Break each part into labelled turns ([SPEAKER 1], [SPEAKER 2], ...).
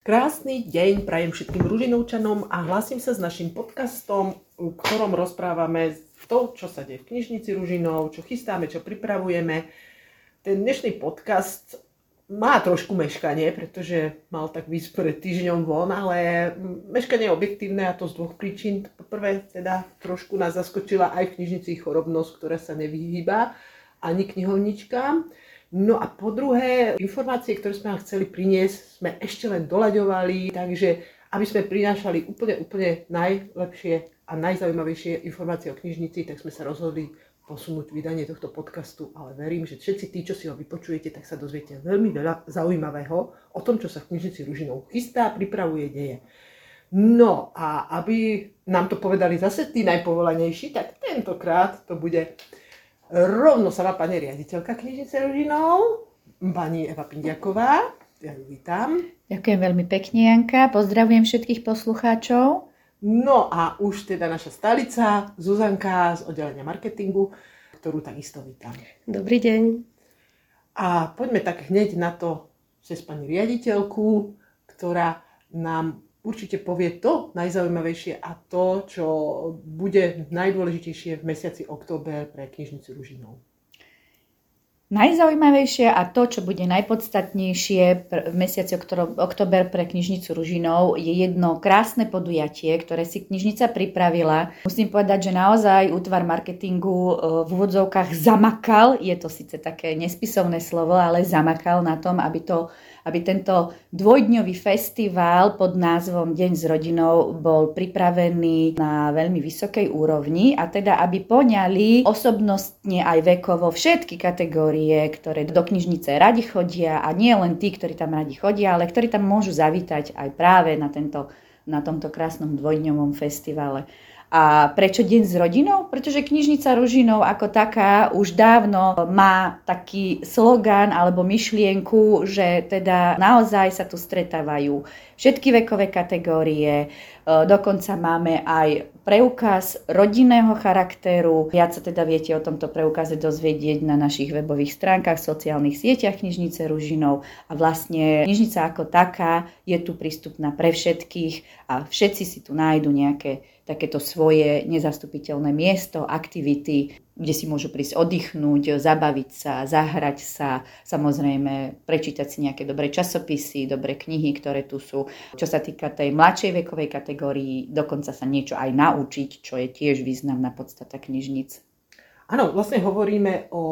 [SPEAKER 1] Krásny deň prajem všetkým Ružinovčanom a hlasím sa s našim podcastom, v ktorom rozprávame to, čo sa deje v knižnici Ružinov, čo chystáme, čo pripravujeme. Ten dnešný podcast má trošku meškanie, pretože mal tak výsť pred týždňom von, ale meškanie je objektívne a to z dvoch príčin. Poprvé teda trošku nás zaskočila aj v knižnici chorobnosť, ktorá sa nevyhýba ani knihovničkám. No a po druhé, informácie, ktoré sme vám chceli priniesť, sme ešte len doľaďovali, takže aby sme prinášali úplne, úplne najlepšie a najzaujímavejšie informácie o knižnici, tak sme sa rozhodli posunúť vydanie tohto podcastu, ale verím, že všetci tí, čo si ho vypočujete, tak sa dozviete veľmi veľa zaujímavého o tom, čo sa v knižnici Ružinou chystá, pripravuje, deje. No a aby nám to povedali zase tí najpovolanejší, tak tentokrát to bude rovno sama pani riaditeľka knižnice Ružinov, pani Eva Pindiaková. Ja ju vítam.
[SPEAKER 2] Ďakujem veľmi pekne, Janka. Pozdravujem všetkých poslucháčov.
[SPEAKER 1] No a už teda naša stalica, Zuzanka z oddelenia marketingu, ktorú takisto vítam.
[SPEAKER 3] Dobrý deň.
[SPEAKER 1] A poďme tak hneď na to cez pani riaditeľku, ktorá nám určite povie to najzaujímavejšie a to, čo bude najdôležitejšie v mesiaci október pre knižnicu Ružinov.
[SPEAKER 2] Najzaujímavejšie a to, čo bude najpodstatnejšie v mesiaci oktober pre knižnicu Ružinov, je jedno krásne podujatie, ktoré si knižnica pripravila. Musím povedať, že naozaj útvar marketingu e, v úvodzovkách zamakal, je to síce také nespisovné slovo, ale zamakal na tom, aby to aby tento dvojdňový festival pod názvom Deň s rodinou bol pripravený na veľmi vysokej úrovni a teda aby poňali osobnostne aj vekovo všetky kategórie, ktoré do knižnice radi chodia a nie len tí, ktorí tam radi chodia, ale ktorí tam môžu zavítať aj práve na, tento, na tomto krásnom dvojdňovom festivale. A prečo deň s rodinou? Pretože knižnica Ružinov ako taká už dávno má taký slogan alebo myšlienku, že teda naozaj sa tu stretávajú všetky vekové kategórie, dokonca máme aj preukaz rodinného charakteru. Viac sa teda viete o tomto preukaze dozvedieť na našich webových stránkach, sociálnych sieťach knižnice Ružinov a vlastne knižnica ako taká je tu prístupná pre všetkých a všetci si tu nájdu nejaké takéto svoje nezastupiteľné miesto, aktivity, kde si môžu prísť oddychnúť, zabaviť sa, zahrať sa, samozrejme prečítať si nejaké dobré časopisy, dobré knihy, ktoré tu sú. Čo sa týka tej mladšej vekovej kategórii, dokonca sa niečo aj naučiť, čo je tiež významná podstata knižnic.
[SPEAKER 1] Áno, vlastne hovoríme o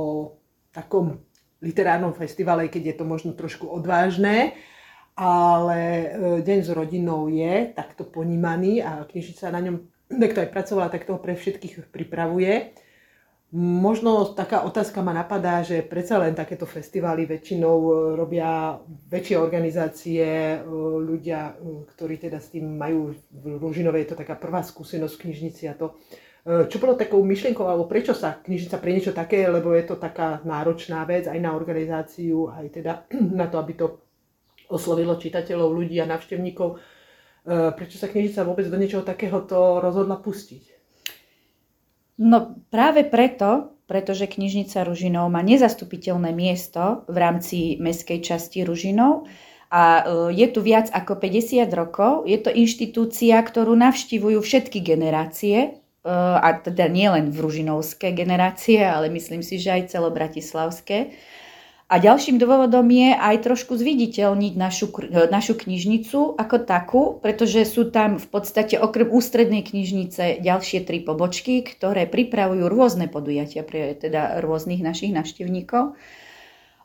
[SPEAKER 1] takom literárnom festivale, keď je to možno trošku odvážne, ale e, Deň s rodinou je takto ponímaný a knižnica na ňom, kto aj pracovala, tak toho pre všetkých pripravuje. Možno taká otázka ma napadá, že predsa len takéto festivály väčšinou e, robia väčšie organizácie, e, ľudia, ktorí teda s tým majú v Ružinovej, je to taká prvá skúsenosť v knižnici a to. Čo bolo takou myšlienkou, alebo prečo sa knižnica pre niečo také, lebo je to taká náročná vec aj na organizáciu, aj teda na to, aby to oslovilo čitateľov, ľudí a návštevníkov. E, prečo sa knižnica vôbec do niečoho takéhoto rozhodla pustiť?
[SPEAKER 2] No práve preto, pretože knižnica Ružinov má nezastupiteľné miesto v rámci mestskej časti Ružinov a e, je tu viac ako 50 rokov. Je to inštitúcia, ktorú navštívujú všetky generácie, e, a teda nie len v ružinovské generácie, ale myslím si, že aj celobratislavské. A ďalším dôvodom je aj trošku zviditeľniť našu, našu knižnicu ako takú, pretože sú tam v podstate okrem ústrednej knižnice ďalšie tri pobočky, ktoré pripravujú rôzne podujatia pre teda rôznych našich návštevníkov.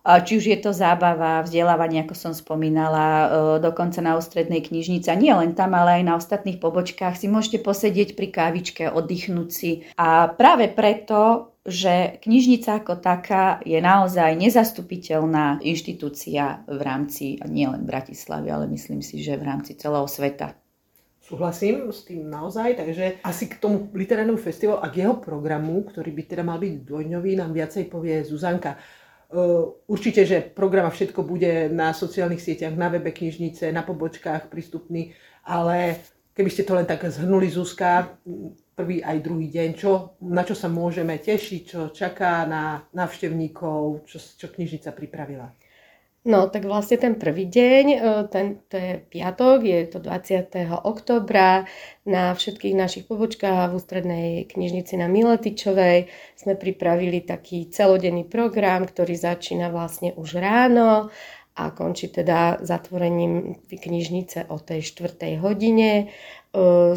[SPEAKER 2] Či už je to zábava, vzdelávanie, ako som spomínala, e, dokonca na ústrednej knižnici. Nie len tam, ale aj na ostatných pobočkách si môžete posedieť pri kávičke, oddychnúť si. A práve preto že knižnica ako taká je naozaj nezastupiteľná inštitúcia v rámci nielen Bratislavy, ale myslím si, že v rámci celého sveta.
[SPEAKER 1] Súhlasím s tým naozaj, takže asi k tomu literárnemu festivalu a k jeho programu, ktorý by teda mal byť dvojňový, nám viacej povie Zuzanka. Určite, že program a všetko bude na sociálnych sieťach, na webe knižnice, na pobočkách prístupný, ale keby ste to len tak zhrnuli Zuzka, prvý aj druhý deň, čo, na čo sa môžeme tešiť, čo čaká na návštevníkov, čo, čo knižnica pripravila.
[SPEAKER 3] No, tak vlastne ten prvý deň, e, ten, to je piatok, je to 20. oktobra. Na všetkých našich pobočkách v ústrednej knižnici na Miletičovej sme pripravili taký celodenný program, ktorý začína vlastne už ráno a končí teda zatvorením knižnice o tej 4. hodine. E,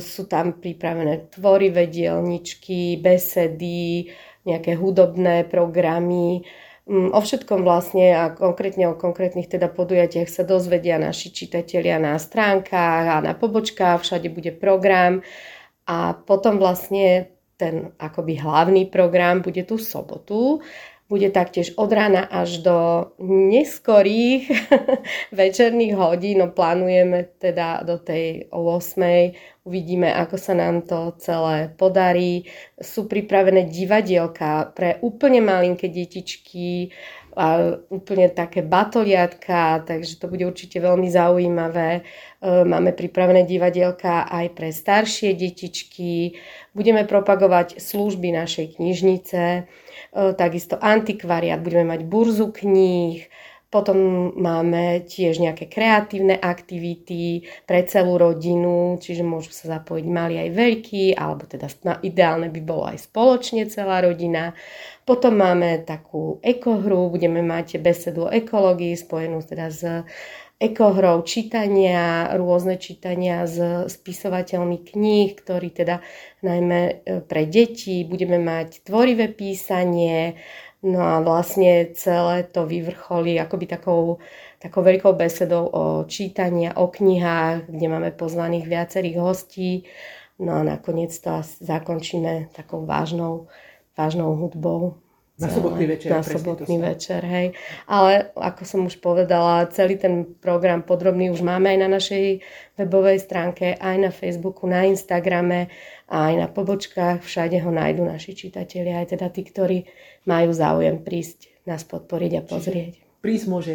[SPEAKER 3] sú tam pripravené tvorivé dielničky, besedy, nejaké hudobné programy, Mm, o všetkom vlastne a konkrétne o konkrétnych teda podujatiach sa dozvedia naši čitatelia na stránkach a na pobočkách, všade bude program a potom vlastne ten akoby hlavný program bude tú sobotu bude taktiež od rána až do neskorých večerných hodín. No, plánujeme teda do tej 8. Uvidíme, ako sa nám to celé podarí. Sú pripravené divadielka pre úplne malinké detičky, a úplne také batoliatka, takže to bude určite veľmi zaujímavé. E, máme pripravené divadielka aj pre staršie detičky. Budeme propagovať služby našej knižnice takisto antikvariát, budeme mať burzu kníh, potom máme tiež nejaké kreatívne aktivity pre celú rodinu, čiže môžu sa zapojiť mali aj veľkí, alebo teda ideálne by bolo aj spoločne celá rodina. Potom máme takú ekohru, budeme mať besedu o ekológii spojenú teda s ekohrou čítania, rôzne čítania s spisovateľmi kníh, ktorí teda najmä e, pre deti budeme mať tvorivé písanie, no a vlastne celé to vyvrcholí akoby takou, takou veľkou besedou o čítania, o knihách, kde máme pozvaných viacerých hostí. No a nakoniec to zakončíme takou vážnou, vážnou hudbou.
[SPEAKER 1] Na sobotný večer.
[SPEAKER 3] Na sobotný večer, hej. Ale ako som už povedala, celý ten program podrobný už máme aj na našej webovej stránke, aj na Facebooku, na Instagrame, aj na pobočkách. Všade ho nájdu naši čitatelia, aj teda tí, ktorí majú záujem prísť nás podporiť a pozrieť.
[SPEAKER 1] Čiže prísť môže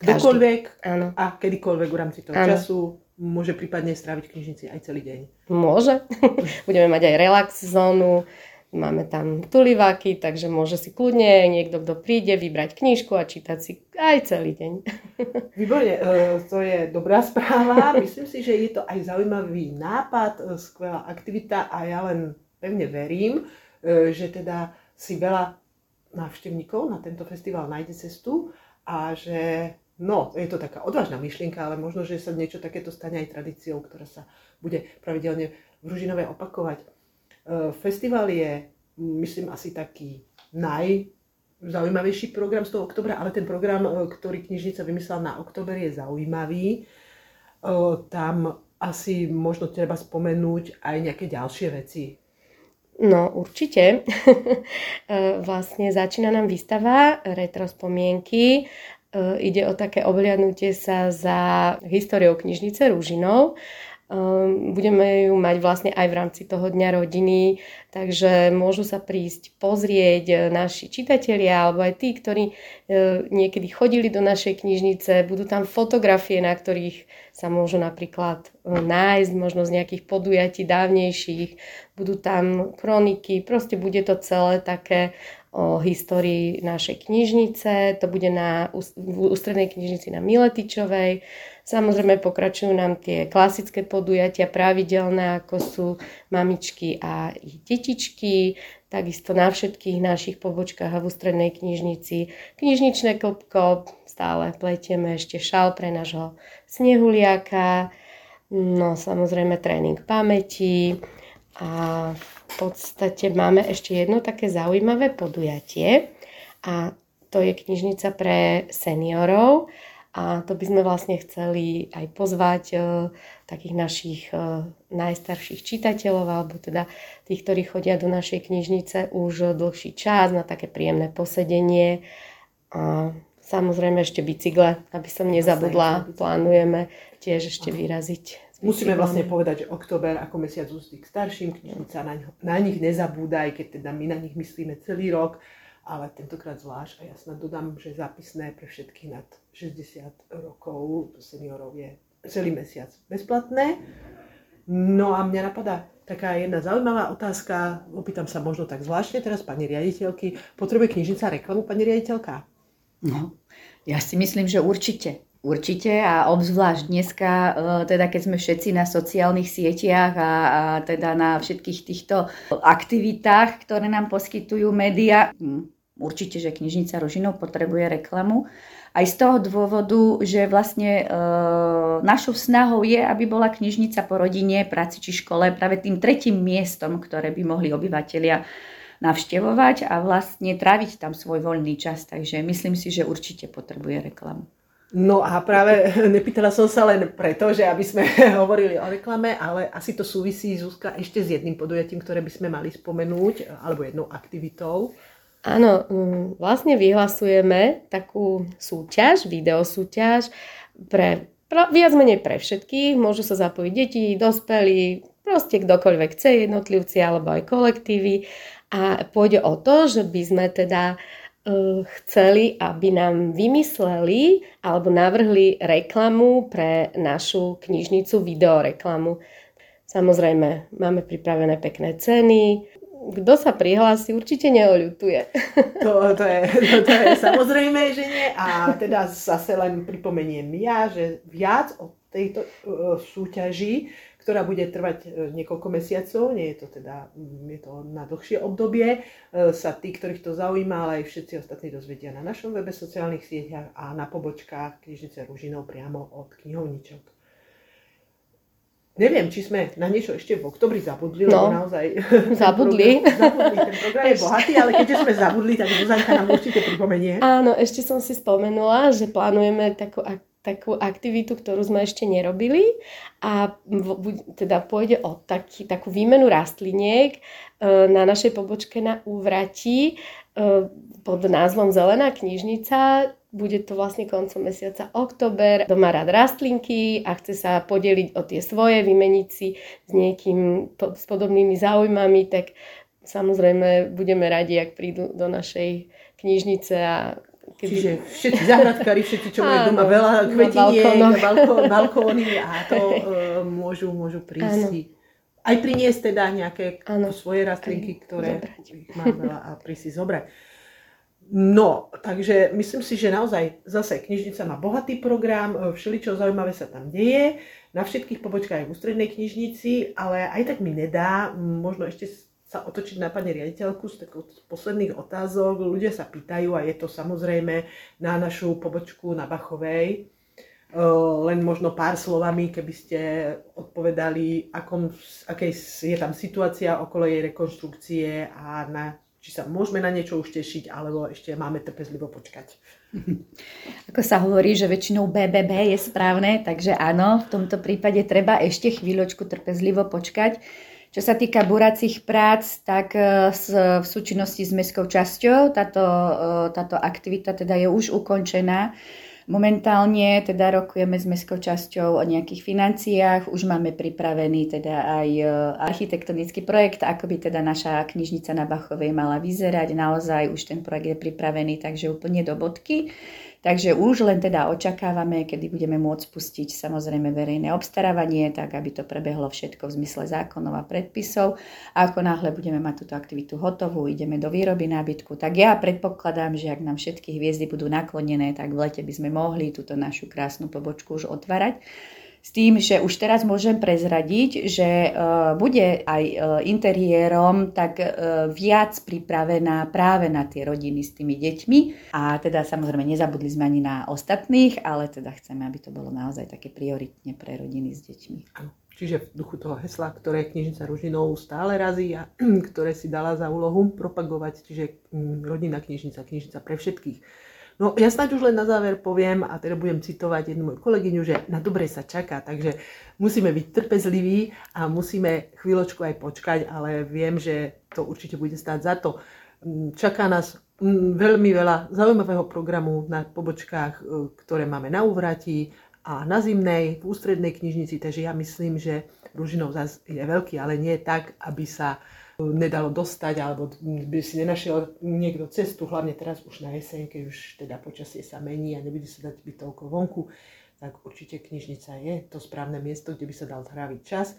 [SPEAKER 1] kdekoľvek
[SPEAKER 3] Áno.
[SPEAKER 1] a kedykoľvek v rámci toho Áno. času môže prípadne stráviť knižnici aj celý deň.
[SPEAKER 3] Môže. Budeme mať aj relax zónu, Máme tam tuliváky, takže môže si kľudne niekto, kto príde, vybrať knižku a čítať si aj celý deň.
[SPEAKER 1] Výborne, e, to je dobrá správa. Myslím si, že je to aj zaujímavý nápad, e, skvelá aktivita a ja len pevne verím, e, že teda si veľa návštevníkov na tento festival nájde cestu a že No, je to taká odvážna myšlienka, ale možno, že sa niečo takéto stane aj tradíciou, ktorá sa bude pravidelne v Ružinove opakovať. E, festival je, myslím, asi taký najzaujímavejší program z toho oktobra, ale ten program, e, ktorý knižnica vymyslela na oktober, je zaujímavý. E, tam asi možno treba spomenúť aj nejaké ďalšie veci.
[SPEAKER 3] No, určite. vlastne začína nám výstava Retrospomienky. Ide o také obľadnutie sa za históriou knižnice Rúžinov budeme ju mať vlastne aj v rámci toho dňa rodiny, takže môžu sa prísť pozrieť e, naši čitatelia alebo aj tí, ktorí e, niekedy chodili do našej knižnice. Budú tam fotografie, na ktorých sa môžu napríklad e, nájsť možno z nejakých podujatí dávnejších. Budú tam kroniky, proste bude to celé také o histórii našej knižnice. To bude na, v ústrednej knižnici na Miletičovej. Samozrejme pokračujú nám tie klasické podujatia pravidelné, ako sú mamičky a ich detičky, takisto na všetkých našich pobočkách a v ústrednej knižnici. Knižničné klopko, stále pletieme ešte šal pre nášho snehuliaka, no samozrejme tréning pamäti a v podstate máme ešte jedno také zaujímavé podujatie a to je knižnica pre seniorov a to by sme vlastne chceli aj pozvať e, takých našich e, najstarších čitateľov, alebo teda tých, ktorí chodia do našej knižnice už dlhší čas na také príjemné posedenie. A samozrejme ešte bicykle, aby som nezabudla, plánujeme tiež ešte vyraziť.
[SPEAKER 1] Musíme vlastne povedať, že október ako mesiac ústy k starším, knižnica na, na nich nezabúda, aj keď teda my na nich myslíme celý rok ale tentokrát zvlášť a ja snad dodám, že zápisné pre všetkých nad 60 rokov seniorov je celý mesiac bezplatné. No a mňa napadá taká jedna zaujímavá otázka, opýtam sa možno tak zvláštne teraz pani riaditeľky, potrebuje knižnica reklamu pani riaditeľka?
[SPEAKER 4] No,
[SPEAKER 2] Ja si myslím, že určite. Určite a obzvlášť dneska, e, teda keď sme všetci na sociálnych sieťach a, a teda na všetkých týchto aktivitách, ktoré nám poskytujú médiá, určite, že knižnica Rožinov potrebuje reklamu. Aj z toho dôvodu, že vlastne e, našou snahou je, aby bola knižnica po rodine, práci či škole práve tým tretím miestom, ktoré by mohli obyvateľia navštevovať a vlastne tráviť tam svoj voľný čas. Takže myslím si, že určite potrebuje reklamu.
[SPEAKER 1] No a práve nepýtala som sa len preto, že aby sme hovorili o reklame, ale asi to súvisí Zuzka ešte s jedným podujatím, ktoré by sme mali spomenúť, alebo jednou aktivitou.
[SPEAKER 3] Áno, mm, vlastne vyhlasujeme takú súťaž, videosúťaž pre, viac menej pre všetkých. Môžu sa zapojiť deti, dospelí, proste kdokoľvek chce, jednotlivci alebo aj kolektívy. A pôjde o to, že by sme teda uh, chceli, aby nám vymysleli alebo navrhli reklamu pre našu knižnicu, videoreklamu. Samozrejme, máme pripravené pekné ceny. Kto sa prihlási, určite neoľutuje.
[SPEAKER 1] To, to, je, to, to je samozrejme, že nie. A teda zase len pripomeniem ja, že viac o tejto uh, súťaži ktorá bude trvať e, niekoľko mesiacov, nie je to teda, mm, je to na dlhšie obdobie, e, sa tí, ktorých to zaujíma, ale aj všetci ostatní dozvedia na našom webe, sociálnych sieťach a na pobočkách knižnice Ružinov priamo od knihovničok. Neviem, či sme na niečo ešte v oktobri zabudli, no, lebo naozaj...
[SPEAKER 3] Zabudli.
[SPEAKER 1] Ten program, zabudli. Ten program je bohatý, ale keďže sme zabudli, tak Zuzanka nám určite pripomenie.
[SPEAKER 3] Áno, ešte som si spomenula, že plánujeme takú takú aktivitu, ktorú sme ešte nerobili a teda pôjde o taký, takú výmenu rastliniek e, na našej pobočke na Úvrati e, pod názvom Zelená knižnica. Bude to vlastne koncom mesiaca oktober. Kto rád rastlinky a chce sa podeliť o tie svoje, vymeniť si s niekým s podobnými záujmami, tak samozrejme budeme radi, ak prídu do našej knižnice a
[SPEAKER 1] Keby... Čiže všetci zahradkári, všetci, čo majú doma veľa kvetiniek, balkón, balkóny a to uh, môžu, môžu prísť. Áno. Aj priniesť teda nejaké ano. svoje rastlinky, ktoré má veľa a prísť zobrať. No, takže myslím si, že naozaj zase knižnica má bohatý program, e, všeličo zaujímavé sa tam deje, na všetkých pobočkách v ústrednej knižnici, ale aj tak mi nedá, možno ešte sa otočiť na pani riaditeľku z takých posledných otázok. Ľudia sa pýtajú a je to samozrejme na našu pobočku na Bachovej. Len možno pár slovami, keby ste odpovedali, akom, akej je tam situácia okolo jej rekonštrukcie a na, či sa môžeme na niečo už tešiť, alebo ešte máme trpezlivo počkať.
[SPEAKER 2] Ako sa hovorí, že väčšinou BBB je správne, takže áno, v tomto prípade treba ešte chvíľočku trpezlivo počkať. Čo sa týka buracích prác, tak e, v súčinnosti s mestskou časťou táto, e, táto aktivita teda je už ukončená. Momentálne teda rokujeme s mestskou časťou o nejakých financiách, už máme pripravený teda aj e, architektonický projekt, ako by teda naša knižnica na Bachovej mala vyzerať. Naozaj už ten projekt je pripravený, takže úplne do bodky. Takže už len teda očakávame, kedy budeme môcť pustiť samozrejme verejné obstarávanie, tak aby to prebehlo všetko v zmysle zákonov a predpisov. A ako náhle budeme mať túto aktivitu hotovú, ideme do výroby nábytku, tak ja predpokladám, že ak nám všetky hviezdy budú naklonené, tak v lete by sme mohli túto našu krásnu pobočku už otvárať. S tým, že už teraz môžem prezradiť, že uh, bude aj uh, interiérom tak uh, viac pripravená práve na tie rodiny s tými deťmi. A teda samozrejme nezabudli sme ani na ostatných, ale teda chceme, aby to bolo naozaj také prioritne pre rodiny s deťmi.
[SPEAKER 1] Čiže v duchu toho hesla, ktoré knižnica Ružinov stále razí a ktoré si dala za úlohu propagovať, čiže mm, rodina knižnica, knižnica pre všetkých No ja snáď už len na záver poviem, a teda budem citovať jednu moju kolegyňu, že na dobre sa čaká, takže musíme byť trpezliví a musíme chvíľočku aj počkať, ale viem, že to určite bude stáť za to. Mm, čaká nás mm, veľmi veľa zaujímavého programu na pobočkách, e, ktoré máme na úvrati a na zimnej, v ústrednej knižnici, takže ja myslím, že Ružinov zase je veľký, ale nie tak, aby sa nedalo dostať, alebo by si nenašiel niekto cestu, hlavne teraz už na jeseň, keď už teda počasie sa mení a nebude sa dať byť toľko vonku, tak určite knižnica je to správne miesto, kde by sa dal tráviť čas.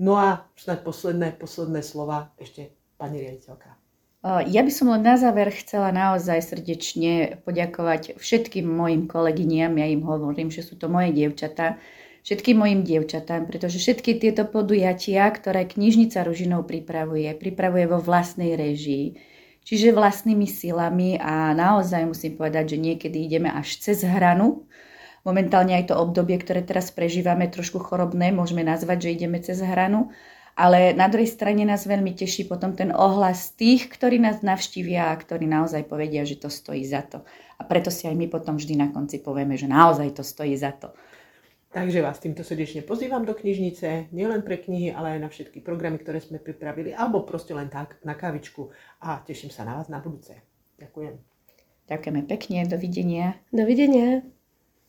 [SPEAKER 1] No a snad posledné, posledné slova ešte pani riaditeľka.
[SPEAKER 2] Ja by som len na záver chcela naozaj srdečne poďakovať všetkým mojim kolegyniam, ja im hovorím, že sú to moje dievčatá, všetkým mojim dievčatám, pretože všetky tieto podujatia, ktoré knižnica Ružinov pripravuje, pripravuje vo vlastnej režii, čiže vlastnými silami a naozaj musím povedať, že niekedy ideme až cez hranu. Momentálne aj to obdobie, ktoré teraz prežívame, trošku chorobné, môžeme nazvať, že ideme cez hranu, ale na druhej strane nás veľmi teší potom ten ohlas tých, ktorí nás navštívia a ktorí naozaj povedia, že to stojí za to. A preto si aj my potom vždy na konci povieme, že naozaj to stojí za to.
[SPEAKER 1] Takže vás týmto srdečne pozývam do knižnice, nielen pre knihy, ale aj na všetky programy, ktoré sme pripravili, alebo proste len tak na kavičku. A teším sa na vás na budúce. Ďakujem.
[SPEAKER 2] Ďakujeme pekne, dovidenia.
[SPEAKER 3] Dovidenia.